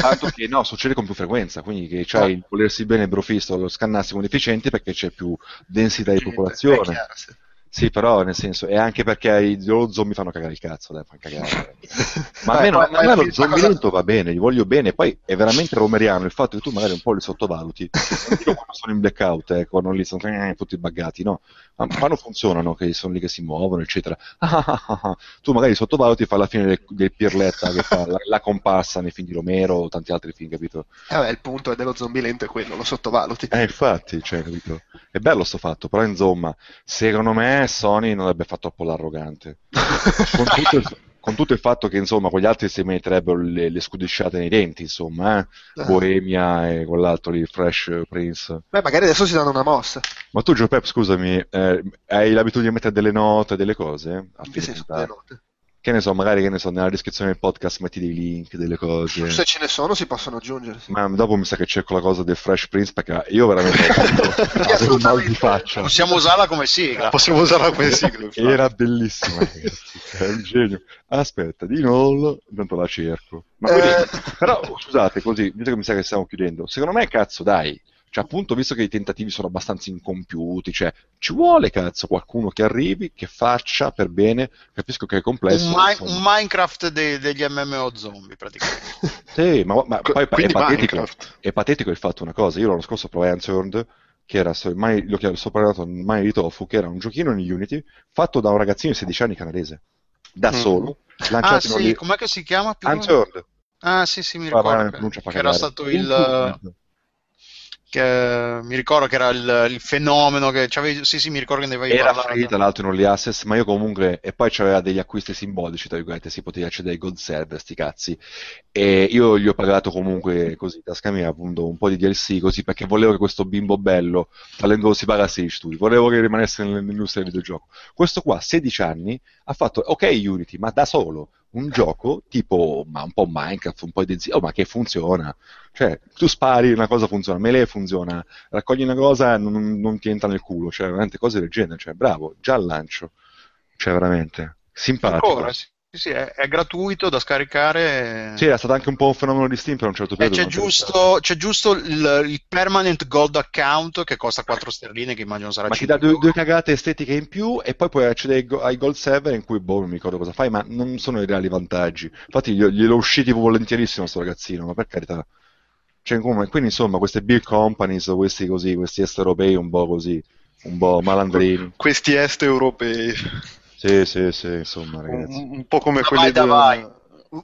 Tanto che no, succede con più frequenza, quindi che c'hai il volersi bene il brofisto, lo scannarsi con efficienti perché c'è più densità di popolazione. chiaro, sì. Sì, però nel senso, è anche perché i loro zombie fanno cagare il cazzo, dai, fanno cagare. (laughs) Ma a Vabbè, me, no- poi- a me lo zombie cosa- lento va bene, gli voglio bene, poi è veramente romeriano il fatto che tu magari un po' li sottovaluti. (laughs) Dico quando sono in blackout, eh, quando lì sono eh, tutti buggati, no. Ma quando funzionano, che sono lì che si muovono, eccetera. (laughs) Ah, ah, ah. Tu magari sottovaluti e fai la fine del, del Pirletta che fa la, la comparsa nei film di Romero o tanti altri film, capito? Eh, vabbè, il punto dello zombie lento è quello, lo sottovaluti. Eh, infatti, cioè, capito? È bello sto fatto, però insomma, secondo me Sony non avrebbe fatto troppo l'arrogante. (laughs) Con tutto, il, con tutto il fatto che, insomma, con gli altri si metterebbero le, le scudisciate nei denti, insomma, eh? Bohemia e quell'altro lì, Fresh Prince. Beh, magari adesso si danno una mossa. Ma tu, Giuseppe, scusami, eh, hai l'abitudine di mettere delle note, delle cose? In che senso delle note? Che ne so, magari, che ne so, nella descrizione del podcast metti dei link, delle cose. Se ce ne sono si possono aggiungere. sì. Ma dopo mi sa che cerco la cosa del Fresh Prince perché io veramente (laughs) avevo un mal di faccia. Possiamo usarla come sigla. Possiamo usarla come sigla. Era bellissima, ragazzi. È un genio. Aspetta, di nuovo, intanto la cerco. Ma quindi- Eh. però, scusate, così, visto che mi sa che stiamo chiudendo, secondo me, cazzo, dai. Cioè, appunto, visto che i tentativi sono abbastanza incompiuti, cioè, ci vuole, cazzo, qualcuno che arrivi, che faccia per bene. Capisco che è complesso. Un, Mi- un Minecraft de- degli MMO zombie, praticamente. (laughs) Sì, ma, ma poi è patetico, è patetico il fatto una cosa. Io l'anno scorso provai Unturned, che era mai, l'ho chiamato soprannominato Mai di Tofu, che era un giochino in Unity fatto da un ragazzino di 16 anni canadese, da Mm. solo, Ah, sì, lì. com'è che si chiama? Più Unturned. Ah, sì, sì, mi ricordo. che- Che era stato il... Unturned. Che mi ricordo che era il, il fenomeno che c'avevi, sì sì mi ricordo che ne avevi Era parlato. free, tra l'altro in early access, ma io comunque, e poi c'aveva degli acquisti simbolici, tra virgolette, si poteva accedere ai gold server, sti cazzi, e io gli ho pagato comunque così, tasca mia, appunto, un po' di DLC, così, perché volevo che questo bimbo bello, talento si pagasse gli studi, volevo che rimanesse nell'industria del videogioco. Questo qua, 16 anni, ha fatto, ok Unity, ma da solo, un gioco tipo, ma un po' Minecraft, un po' di oh, ma che funziona. Cioè, tu spari, una cosa funziona, melee funziona, raccogli una cosa non, non ti entra nel culo, cioè, veramente cose del genere, cioè, bravo, già al lancio. Cioè, veramente, simpatico. Ancora, sì, sì, è, è gratuito da scaricare. Sì, era stato anche un po' un fenomeno di Steam per un certo periodo. c'è, giusto, c'è giusto il, il permanent gold account che costa 4 sterline, che immagino sarà Ma ti 5 dà due, due cagate estetiche in più e poi puoi accedere ai go- ai gold server in cui, boh, non mi ricordo cosa fai, ma non sono i reali vantaggi. Infatti glielo glielo usciti volentierissimo sto ragazzino, ma per carità. Cioè, quindi insomma, queste big companies, questi così, questi est europei un po' così, un po' malandrini. Questi est europei, Sì, sì, sì, insomma, un, ragazzi. un po' come Davai, quelli di... davai. (laughs) un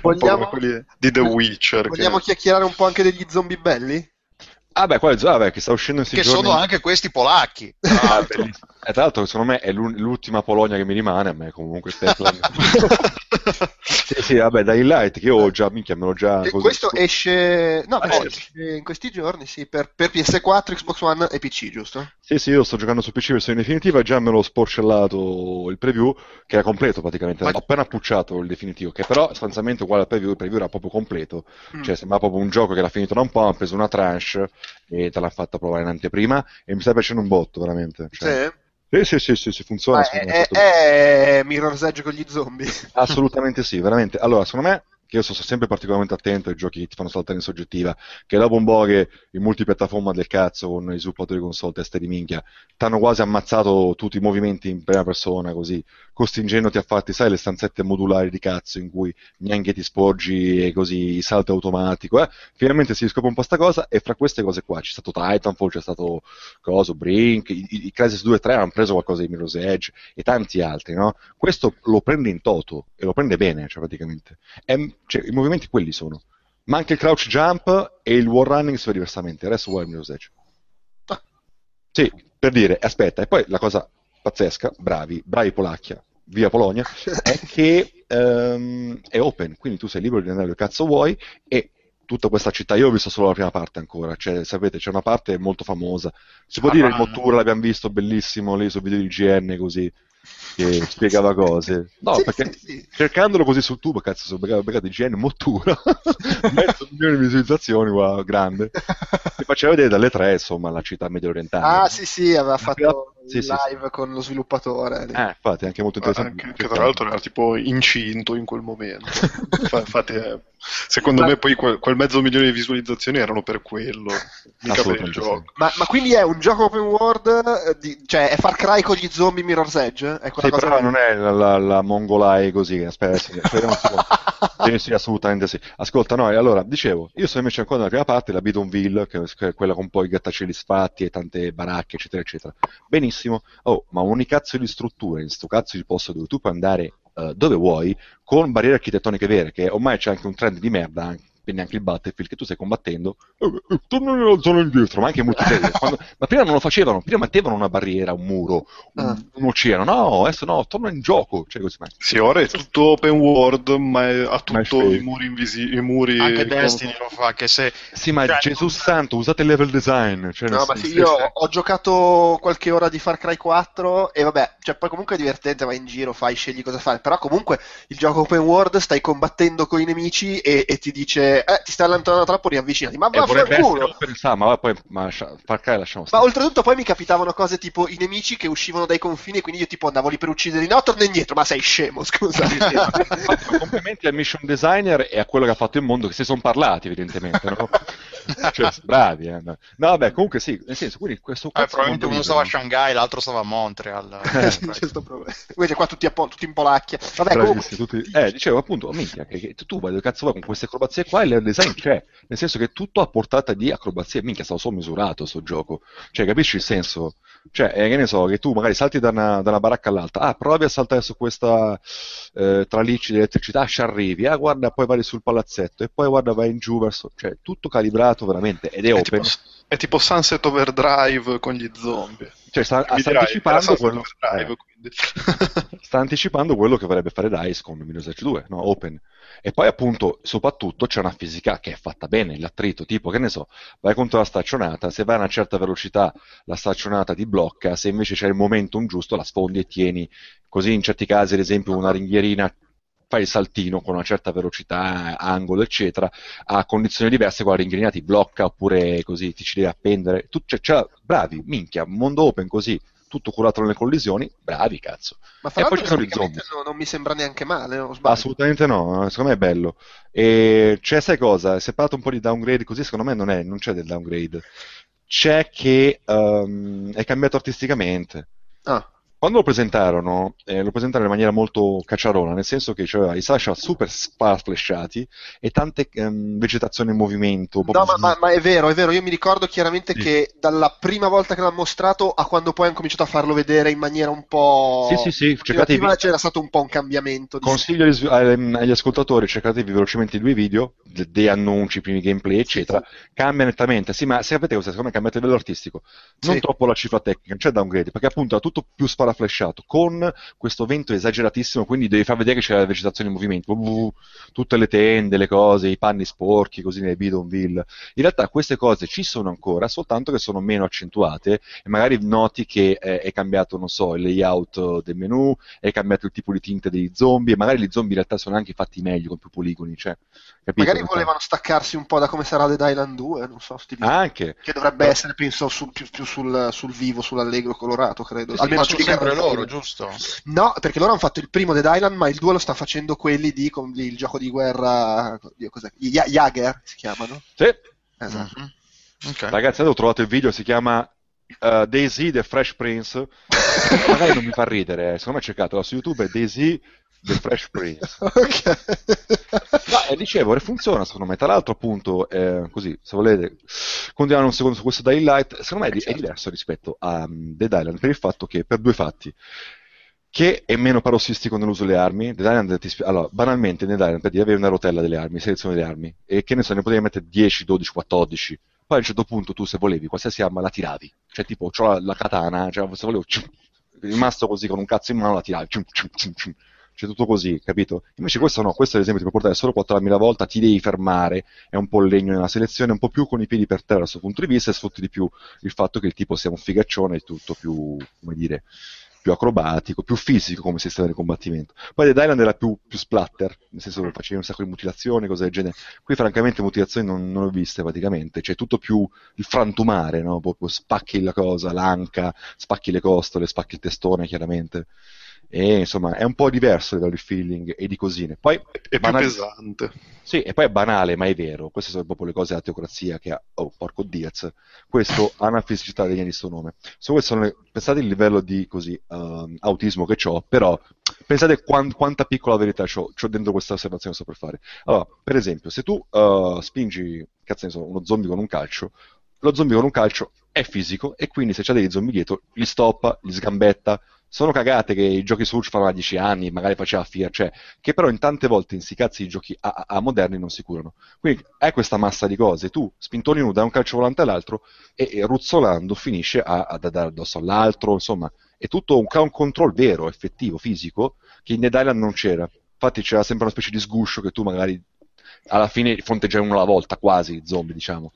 po' Vogliamo- quelli di The (laughs) Witcher. che- Vogliamo chiacchierare un po' anche degli zombie belli? Ah beh, qua è già, vabbè, che sta uscendo in questi Che giorni. sono anche questi polacchi. (laughs) Ah, bellissimo. E tra l'altro, secondo me è l'ultima Polonia che mi rimane, a me comunque. Sì, vabbè, da Light che ho già, minchia, me l'ho già E questo esce, no, Ah, esce. in questi giorni, sì, per, per PS4, Xbox One e PC, giusto? Sì, sì, io sto giocando su PC versione definitiva e già me l'ho sporcellato il preview, che era completo praticamente. Ma- Ho appena pucciato il definitivo, che però sostanzialmente uguale al preview, il preview era proprio completo. Mm. Cioè, sembrava proprio un gioco che era finito da un po', hanno preso una tranche e te l'ha fatta provare in anteprima e mi sta piacendo un botto, veramente. Cioè, Sì. Sì, sì, sì, sì, sì, funziona. Secondo è, è, è Mirror's Edge con gli zombie. (laughs) Assolutamente sì, veramente. Allora, secondo me, che io sto sempre particolarmente attento ai giochi che ti fanno saltare in soggettiva, che dopo un po' che il multipiattaforma del cazzo con i sviluppatori console teste di minchia, ti hanno quasi ammazzato tutti i movimenti in prima persona, così, costringendoti a farti, sai, le stanzette modulari di cazzo in cui neanche ti sporgi e così salto automatico, eh? Finalmente si riscopre un po' sta cosa e fra queste cose qua c'è stato Titanfall, c'è stato Coso, Brink, i, i, Crysis 2 e 3 hanno preso qualcosa di Mirror's Edge e tanti altri, no? Questo lo prende in toto e lo prende bene, cioè praticamente. È- cioè, I movimenti quelli sono. Ma anche il crouch jump e il wall running si fa diversamente, il resto a Mirror's Edge. Ah. Sì, per dire, aspetta, e poi la cosa pazzesca, bravi, bravi Polacchia, via Polonia, (laughs) è che ehm, è open, quindi tu sei libero di andare dove cazzo vuoi e tutta questa città, io ho visto solo la prima parte ancora, cioè sapete c'è una parte molto famosa, si può dire il. Mottura l'abbiamo visto bellissimo lì sul video di GN così, che (laughs) spiegava cose, no Sì, perché sì, sì. cercandolo così su YouTube, cazzo, sono beccato, beccato GN Mottura, mezzo milione di visualizzazioni, wow, grande, ti faceva vedere dalle tre, insomma, la città medio orientale. Ah, sì, sì, aveva fatto Sì, sì, sì. live con lo sviluppatore. Eh, infatti, è anche molto interessante. Anche, che tra l'altro era tipo incinto in quel momento. Fa- (laughs) Infatti, eh, secondo me poi quel, quel mezzo milione di visualizzazioni erano per quello, mica per il gioco. Ma, ma quindi è un gioco open world, eh, di- cioè è Far Cry con gli zombie Mirror's Edge? È quella Sì, cosa però che- non è la, la, la mongolai così, aspetta, sì, (laughs) speriamo. Sì, sì, assolutamente sì. Ascolta, no, allora, dicevo, io sto invece ancora nella prima parte, la Bidonville, che che è quella con poi i grattacieli sfatti e tante baracche, eccetera, eccetera. Benissimo. Oh, ma ogni cazzo di struttura, in sto cazzo di posto dove tu puoi andare eh, dove vuoi, con barriere architettoniche vere, che ormai c'è anche un trend di merda, quindi anche il Battlefield che tu stai combattendo, eh, eh, torna nella zona indietro, ma anche in multiplayer. Quando- (laughs) ma prima non lo facevano, prima mettevano una barriera, un muro, un, Ah. un oceano, no, adesso no, torna in gioco, cioè così, ma- Sì, ora è tutto open world, ma ha tutto i muri invisibili. I muri Anche Destiny lo fa, che se... Sì, ma Cioè, Gesù santo, usate il level design. Cioè, No, ma sì, io ho giocato qualche ora di Far Cry 4 e vabbè, cioè poi comunque è divertente, vai in giro, fai, scegli cosa fare, però comunque il gioco open world stai combattendo con i nemici e, e ti dice, eh, ti stai allontanando troppo, riavvicinati, ma Eh, vaffanculo! open, sa, ma poi ma, Cry lasciamo Ma stare. oltretutto poi mi capitavano cose tipo i nemici che uscivano dai confini e quindi io tipo andavo lì per ucciderli, no, torna indietro, ma sei scemo, (laughs) scusa. Infatti, complimenti al mission designer e a quello che ha fatto il mondo, che si sono parlati, evidentemente. No? (laughs) Cioè, bravi, eh. No, vabbè, comunque sì, nel senso, quindi questo Eh, probabilmente uno stava a libero, Shanghai, l'altro stava a Montreal. (laughs) Eh, Sì, c'è sto problema. Invece qua tutti, po- tutti in Polacchia. Vabbè, comunque, tutti- Eh, dicevo appunto, oh, minchia, che, che tu vai dove cazzo vai con queste acrobazie qua e il design c'è, nel senso che è tutto a portata di acrobazie, minchia, stavo solo misurato sto gioco, cioè capisci il senso? Cioè, eh, che ne so, che tu magari salti da una, da una baracca all'altra, ah, provi a saltare su questa eh, tralicci di elettricità, ci arrivi, ah, guarda, poi vai sul palazzetto, e poi guarda, vai in giù verso, cioè, tutto calibrato veramente ed è, È open. tipo, è tipo Sunset Overdrive con gli zombie. Cioè, sta, sta anticipando quello, Overdrive, eh, (laughs) sta anticipando quello che vorrebbe fare DICE con Windows Edge 2, no? Open. E poi appunto, soprattutto c'è una fisica che è fatta bene, l'attrito, tipo che ne so, vai contro la staccionata, se vai a una certa velocità la staccionata ti blocca, se invece c'è il momentum giusto la sfondi e tieni, così in certi casi ad esempio una ringhierina fai il saltino con una certa velocità, angolo eccetera, a condizioni diverse con la ti blocca oppure così ti ci devi appendere, tu, cioè, cioè, bravi, minchia, mondo open così, tutto curato nelle collisioni, bravi cazzo. Ma fra E poi ci sono i zombie. no- non mi sembra neanche male? Assolutamente no, secondo me è bello. E c'è, sai cosa? Si è parlato un po' di downgrade così, secondo me non, è, non c'è del downgrade. C'è che ehm, è cambiato artisticamente. Ah, Quando lo presentarono, eh, lo presentarono in maniera molto cacciarona, nel senso che c'aveva i Sasha super sparfleshati e tante ehm, vegetazioni in movimento. No, ma, ma- ma è vero, è vero. Io mi ricordo chiaramente Sì. che dalla prima volta che l'hanno mostrato a quando poi hanno cominciato a farlo vedere in maniera un po'. Sì, sì, sì, cercate prima di- c'era stato un po' un cambiamento. Di... Consiglio agli, agli- agli ascoltatori, cercatevi velocemente i due video, de- dei annunci, i primi gameplay, eccetera. Cambia nettamente. Sì, ma sapete cosa? Secondo me cambia a livello artistico. Non Sì. troppo la cifra tecnica, non c'è downgrade, perché appunto è tutto più sparaflesciato, con questo vento esageratissimo, quindi devi far vedere che c'è la vegetazione in movimento. Tutte le tende, le cose, i panni sporchi, così nelle Bidonville. In realtà queste cose ci sono ancora, soltanto che sono meno accentuate e magari noti che eh, è cambiato, non so, il layout del menu, è cambiato il tipo di tinte dei zombie, e magari gli zombie in realtà sono anche fatti meglio, con più poligoni, cioè, capito? Magari volevano staccarsi un po' da come sarà Dead Island 2, non so, sti- Anche, che dovrebbe essere, penso, sul- più, più sul, sul vivo, sull'allegro colorato, credo. Sì, Almeno sono sempre loro, giusto? No, perché loro hanno fatto il primo Dead Island, ma il 2 lo sta facendo quelli di con- il gioco di guerra. Oddio, cos'è? Jager si chiamano? sì, Esatto. Mhm. Ok. ragazzi, adesso ho trovato il video, si chiama uh, Daisy The Fresh Prince, (laughs) magari non mi fa ridere, eh, secondo me cercatelo su YouTube, è Daisy The Fresh Prince. (laughs) ok. No, e dicevo, funziona secondo me. Tra l'altro, appunto, eh, così, se volete, continuare un secondo su questo Dying Light, secondo me è, di- è Certo. diverso rispetto a um, Dead Island per il fatto che, per due fatti, che è meno parossistico nell'uso delle armi. Dead Island ti allora, banalmente, Dead Island per dire avevi una rotella delle armi, selezione delle armi, e che ne so, ne potevi mettere 10, 12, 14. Poi a un certo punto tu, se volevi, qualsiasi arma la tiravi. Cioè, tipo, c'ho la, la katana, cioè, se volevo, cium, rimasto così con un cazzo in mano la tiravi. cium, cium, cium, cium. Cioè, tutto così, capito? Invece questo no, questo ad esempio ti può portare solo 4.000 volta, ti devi fermare, è un po' il legno nella selezione, un po' più con i piedi per terra dal suo punto di vista e sfrutti di più il fatto che il tipo sia un figaccione e tutto più, come dire, più acrobatico, più fisico come sistema di combattimento. Poi Dead Island era più, più splatter, nel senso che facevi un sacco di mutilazioni, cose del genere. Qui francamente mutilazioni non, non ho viste praticamente, cioè tutto più il frantumare, no? Proprio spacchi la cosa, l'anca, spacchi le costole, spacchi il testone chiaramente. E insomma è un po' diverso di feeling e di cosine. Poi È più banali- pesante. sì, e poi è banale, ma è vero. Queste sono proprio le cose della teocrazia che ha. Oh, porco Diaz. Questo ha una fisicità degna di suo nome. So, le- pensate il livello di così, ehm, autismo che ho, però pensate quan- quanta piccola verità ho dentro questa osservazione che sto per fare. Allora, per esempio, se tu eh, spingi, cazzo ne so, uno zombie con un calcio, lo zombie con un calcio è fisico e quindi se c'è degli zombie dietro, li stoppa, li sgambetta. Sono cagate che i giochi Switch fanno da 10 anni, magari faceva Fear, cioè, che però in tante volte in sti cazzi di giochi a, a- moderni non si curano. Quindi hai questa massa di cose, tu spintoni uno da un calcio volante all'altro e, e ruzzolando finisce a, dare addosso all'altro, insomma, è tutto un, un control vero, effettivo, fisico, che in Dead Island non c'era. Infatti c'era sempre una specie di sguscio che tu magari alla fine fronteggiavi uno alla volta, quasi, zombie, diciamo.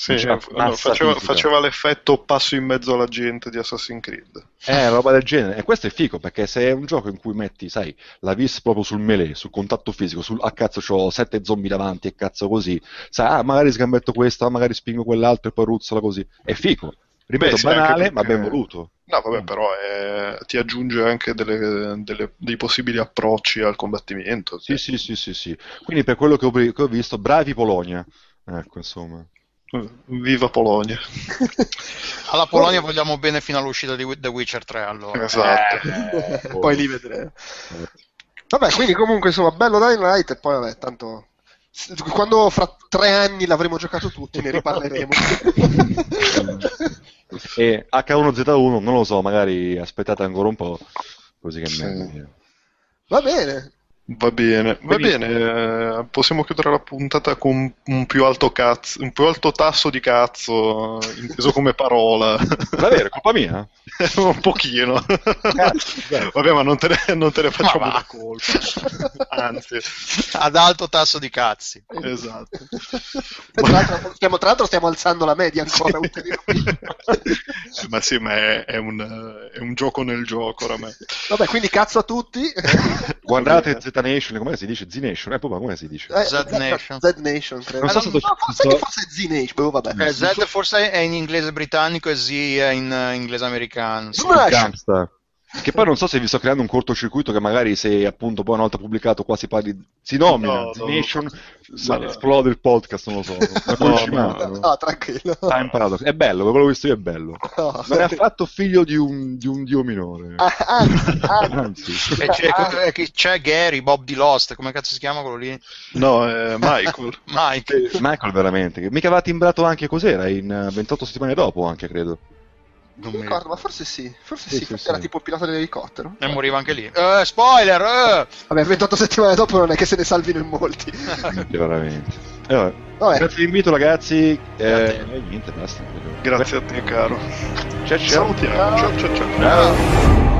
Sì, no, faceva, fisica. faceva l'effetto passo in mezzo alla gente di Assassin's Creed. Eh, roba del genere. E questo è figo, perché se è un gioco in cui metti, sai, la vis proprio sul melee, sul contatto fisico, sul ah cazzo c'ho sette zombie davanti e cazzo così, sai, ah magari sgambetto questo, ah magari spingo quell'altro e poi ruzzola così. È figo. Ripeto, Beh, banale, ma perché- ben voluto. No, vabbè, Mm. però eh, ti aggiunge anche delle- delle- dei possibili approcci al combattimento. Sì, sì, sì, sì, sì. Quindi per quello che ho, che ho visto, bravi Polonia. Ecco, insomma. Viva Polonia. (laughs) Alla Polonia vogliamo bene fino all'uscita di The Witcher 3, allora. Esatto. Eh, Poi li vedremo. Vabbè, quindi comunque insomma, bello Dying Light e poi vabbè, tanto quando fra tre anni l'avremo giocato tutti ne riparleremo. (laughs) E H1Z1, non lo so, magari aspettate ancora un po', così che Sì. meglio. Va bene. Va bene, va bene, eh, possiamo chiudere la puntata con un più alto cazzo, un più alto tasso di cazzo, inteso come parola. Davvero, è colpa mia? (laughs) un pochino. Vabbè, ma non te ne, non te ne facciamo la colpa. Anzi, Ad alto tasso di cazzi. esatto. Tra l'altro, stiamo, tra l'altro stiamo alzando la media ancora ulteriormente. ma sì, ma è, è un, è un gioco nel gioco oramai. Vabbè, quindi cazzo a tutti. Guardate Z Nation, come si dice? Z Nation? Eh, poi, ma come si dice? Eh, Z Nation. Z Nation, credo. Non so se No, forse Z Nation, boh, vabbè. Eh, Z forse è in inglese britannico e Z è in eh, inglese americano. Gangsta. Che poi non so se vi sto creando un cortocircuito che magari se appunto poi una volta pubblicato qua si parli si nomina No, no, Nation Ma- ma esplode il podcast non lo so. (laughs) No, no, No, tranquillo. Time Paradox è bello quello che ho visto io è bello. No. non è affatto figlio di un, di un dio minore. Ah, Anzi, anzi. anzi. E c'è, eh, che c'è? Gary, Bob di Lost, come cazzo si chiama quello lì? No, è Michael. (laughs) Mike. Michael veramente. Che mica aveva timbrato anche cos'era in eh, 28 settimane dopo anche credo Non mi ricordo, ma forse sì. Forse Sì, sì, sì, sì. era tipo il pilota dell'elicottero. E moriva anche lì. Eh, spoiler! eh! Vabbè, 28 settimane dopo non è che se ne salvino in molti. (laughs) Veramente E vabbè. Vabbè, grazie dell'invito ragazzi Grazie. eh, niente basta Grazie a te, caro. ciao ciao Salutiamo. Ciao, ciao, ciao. ciao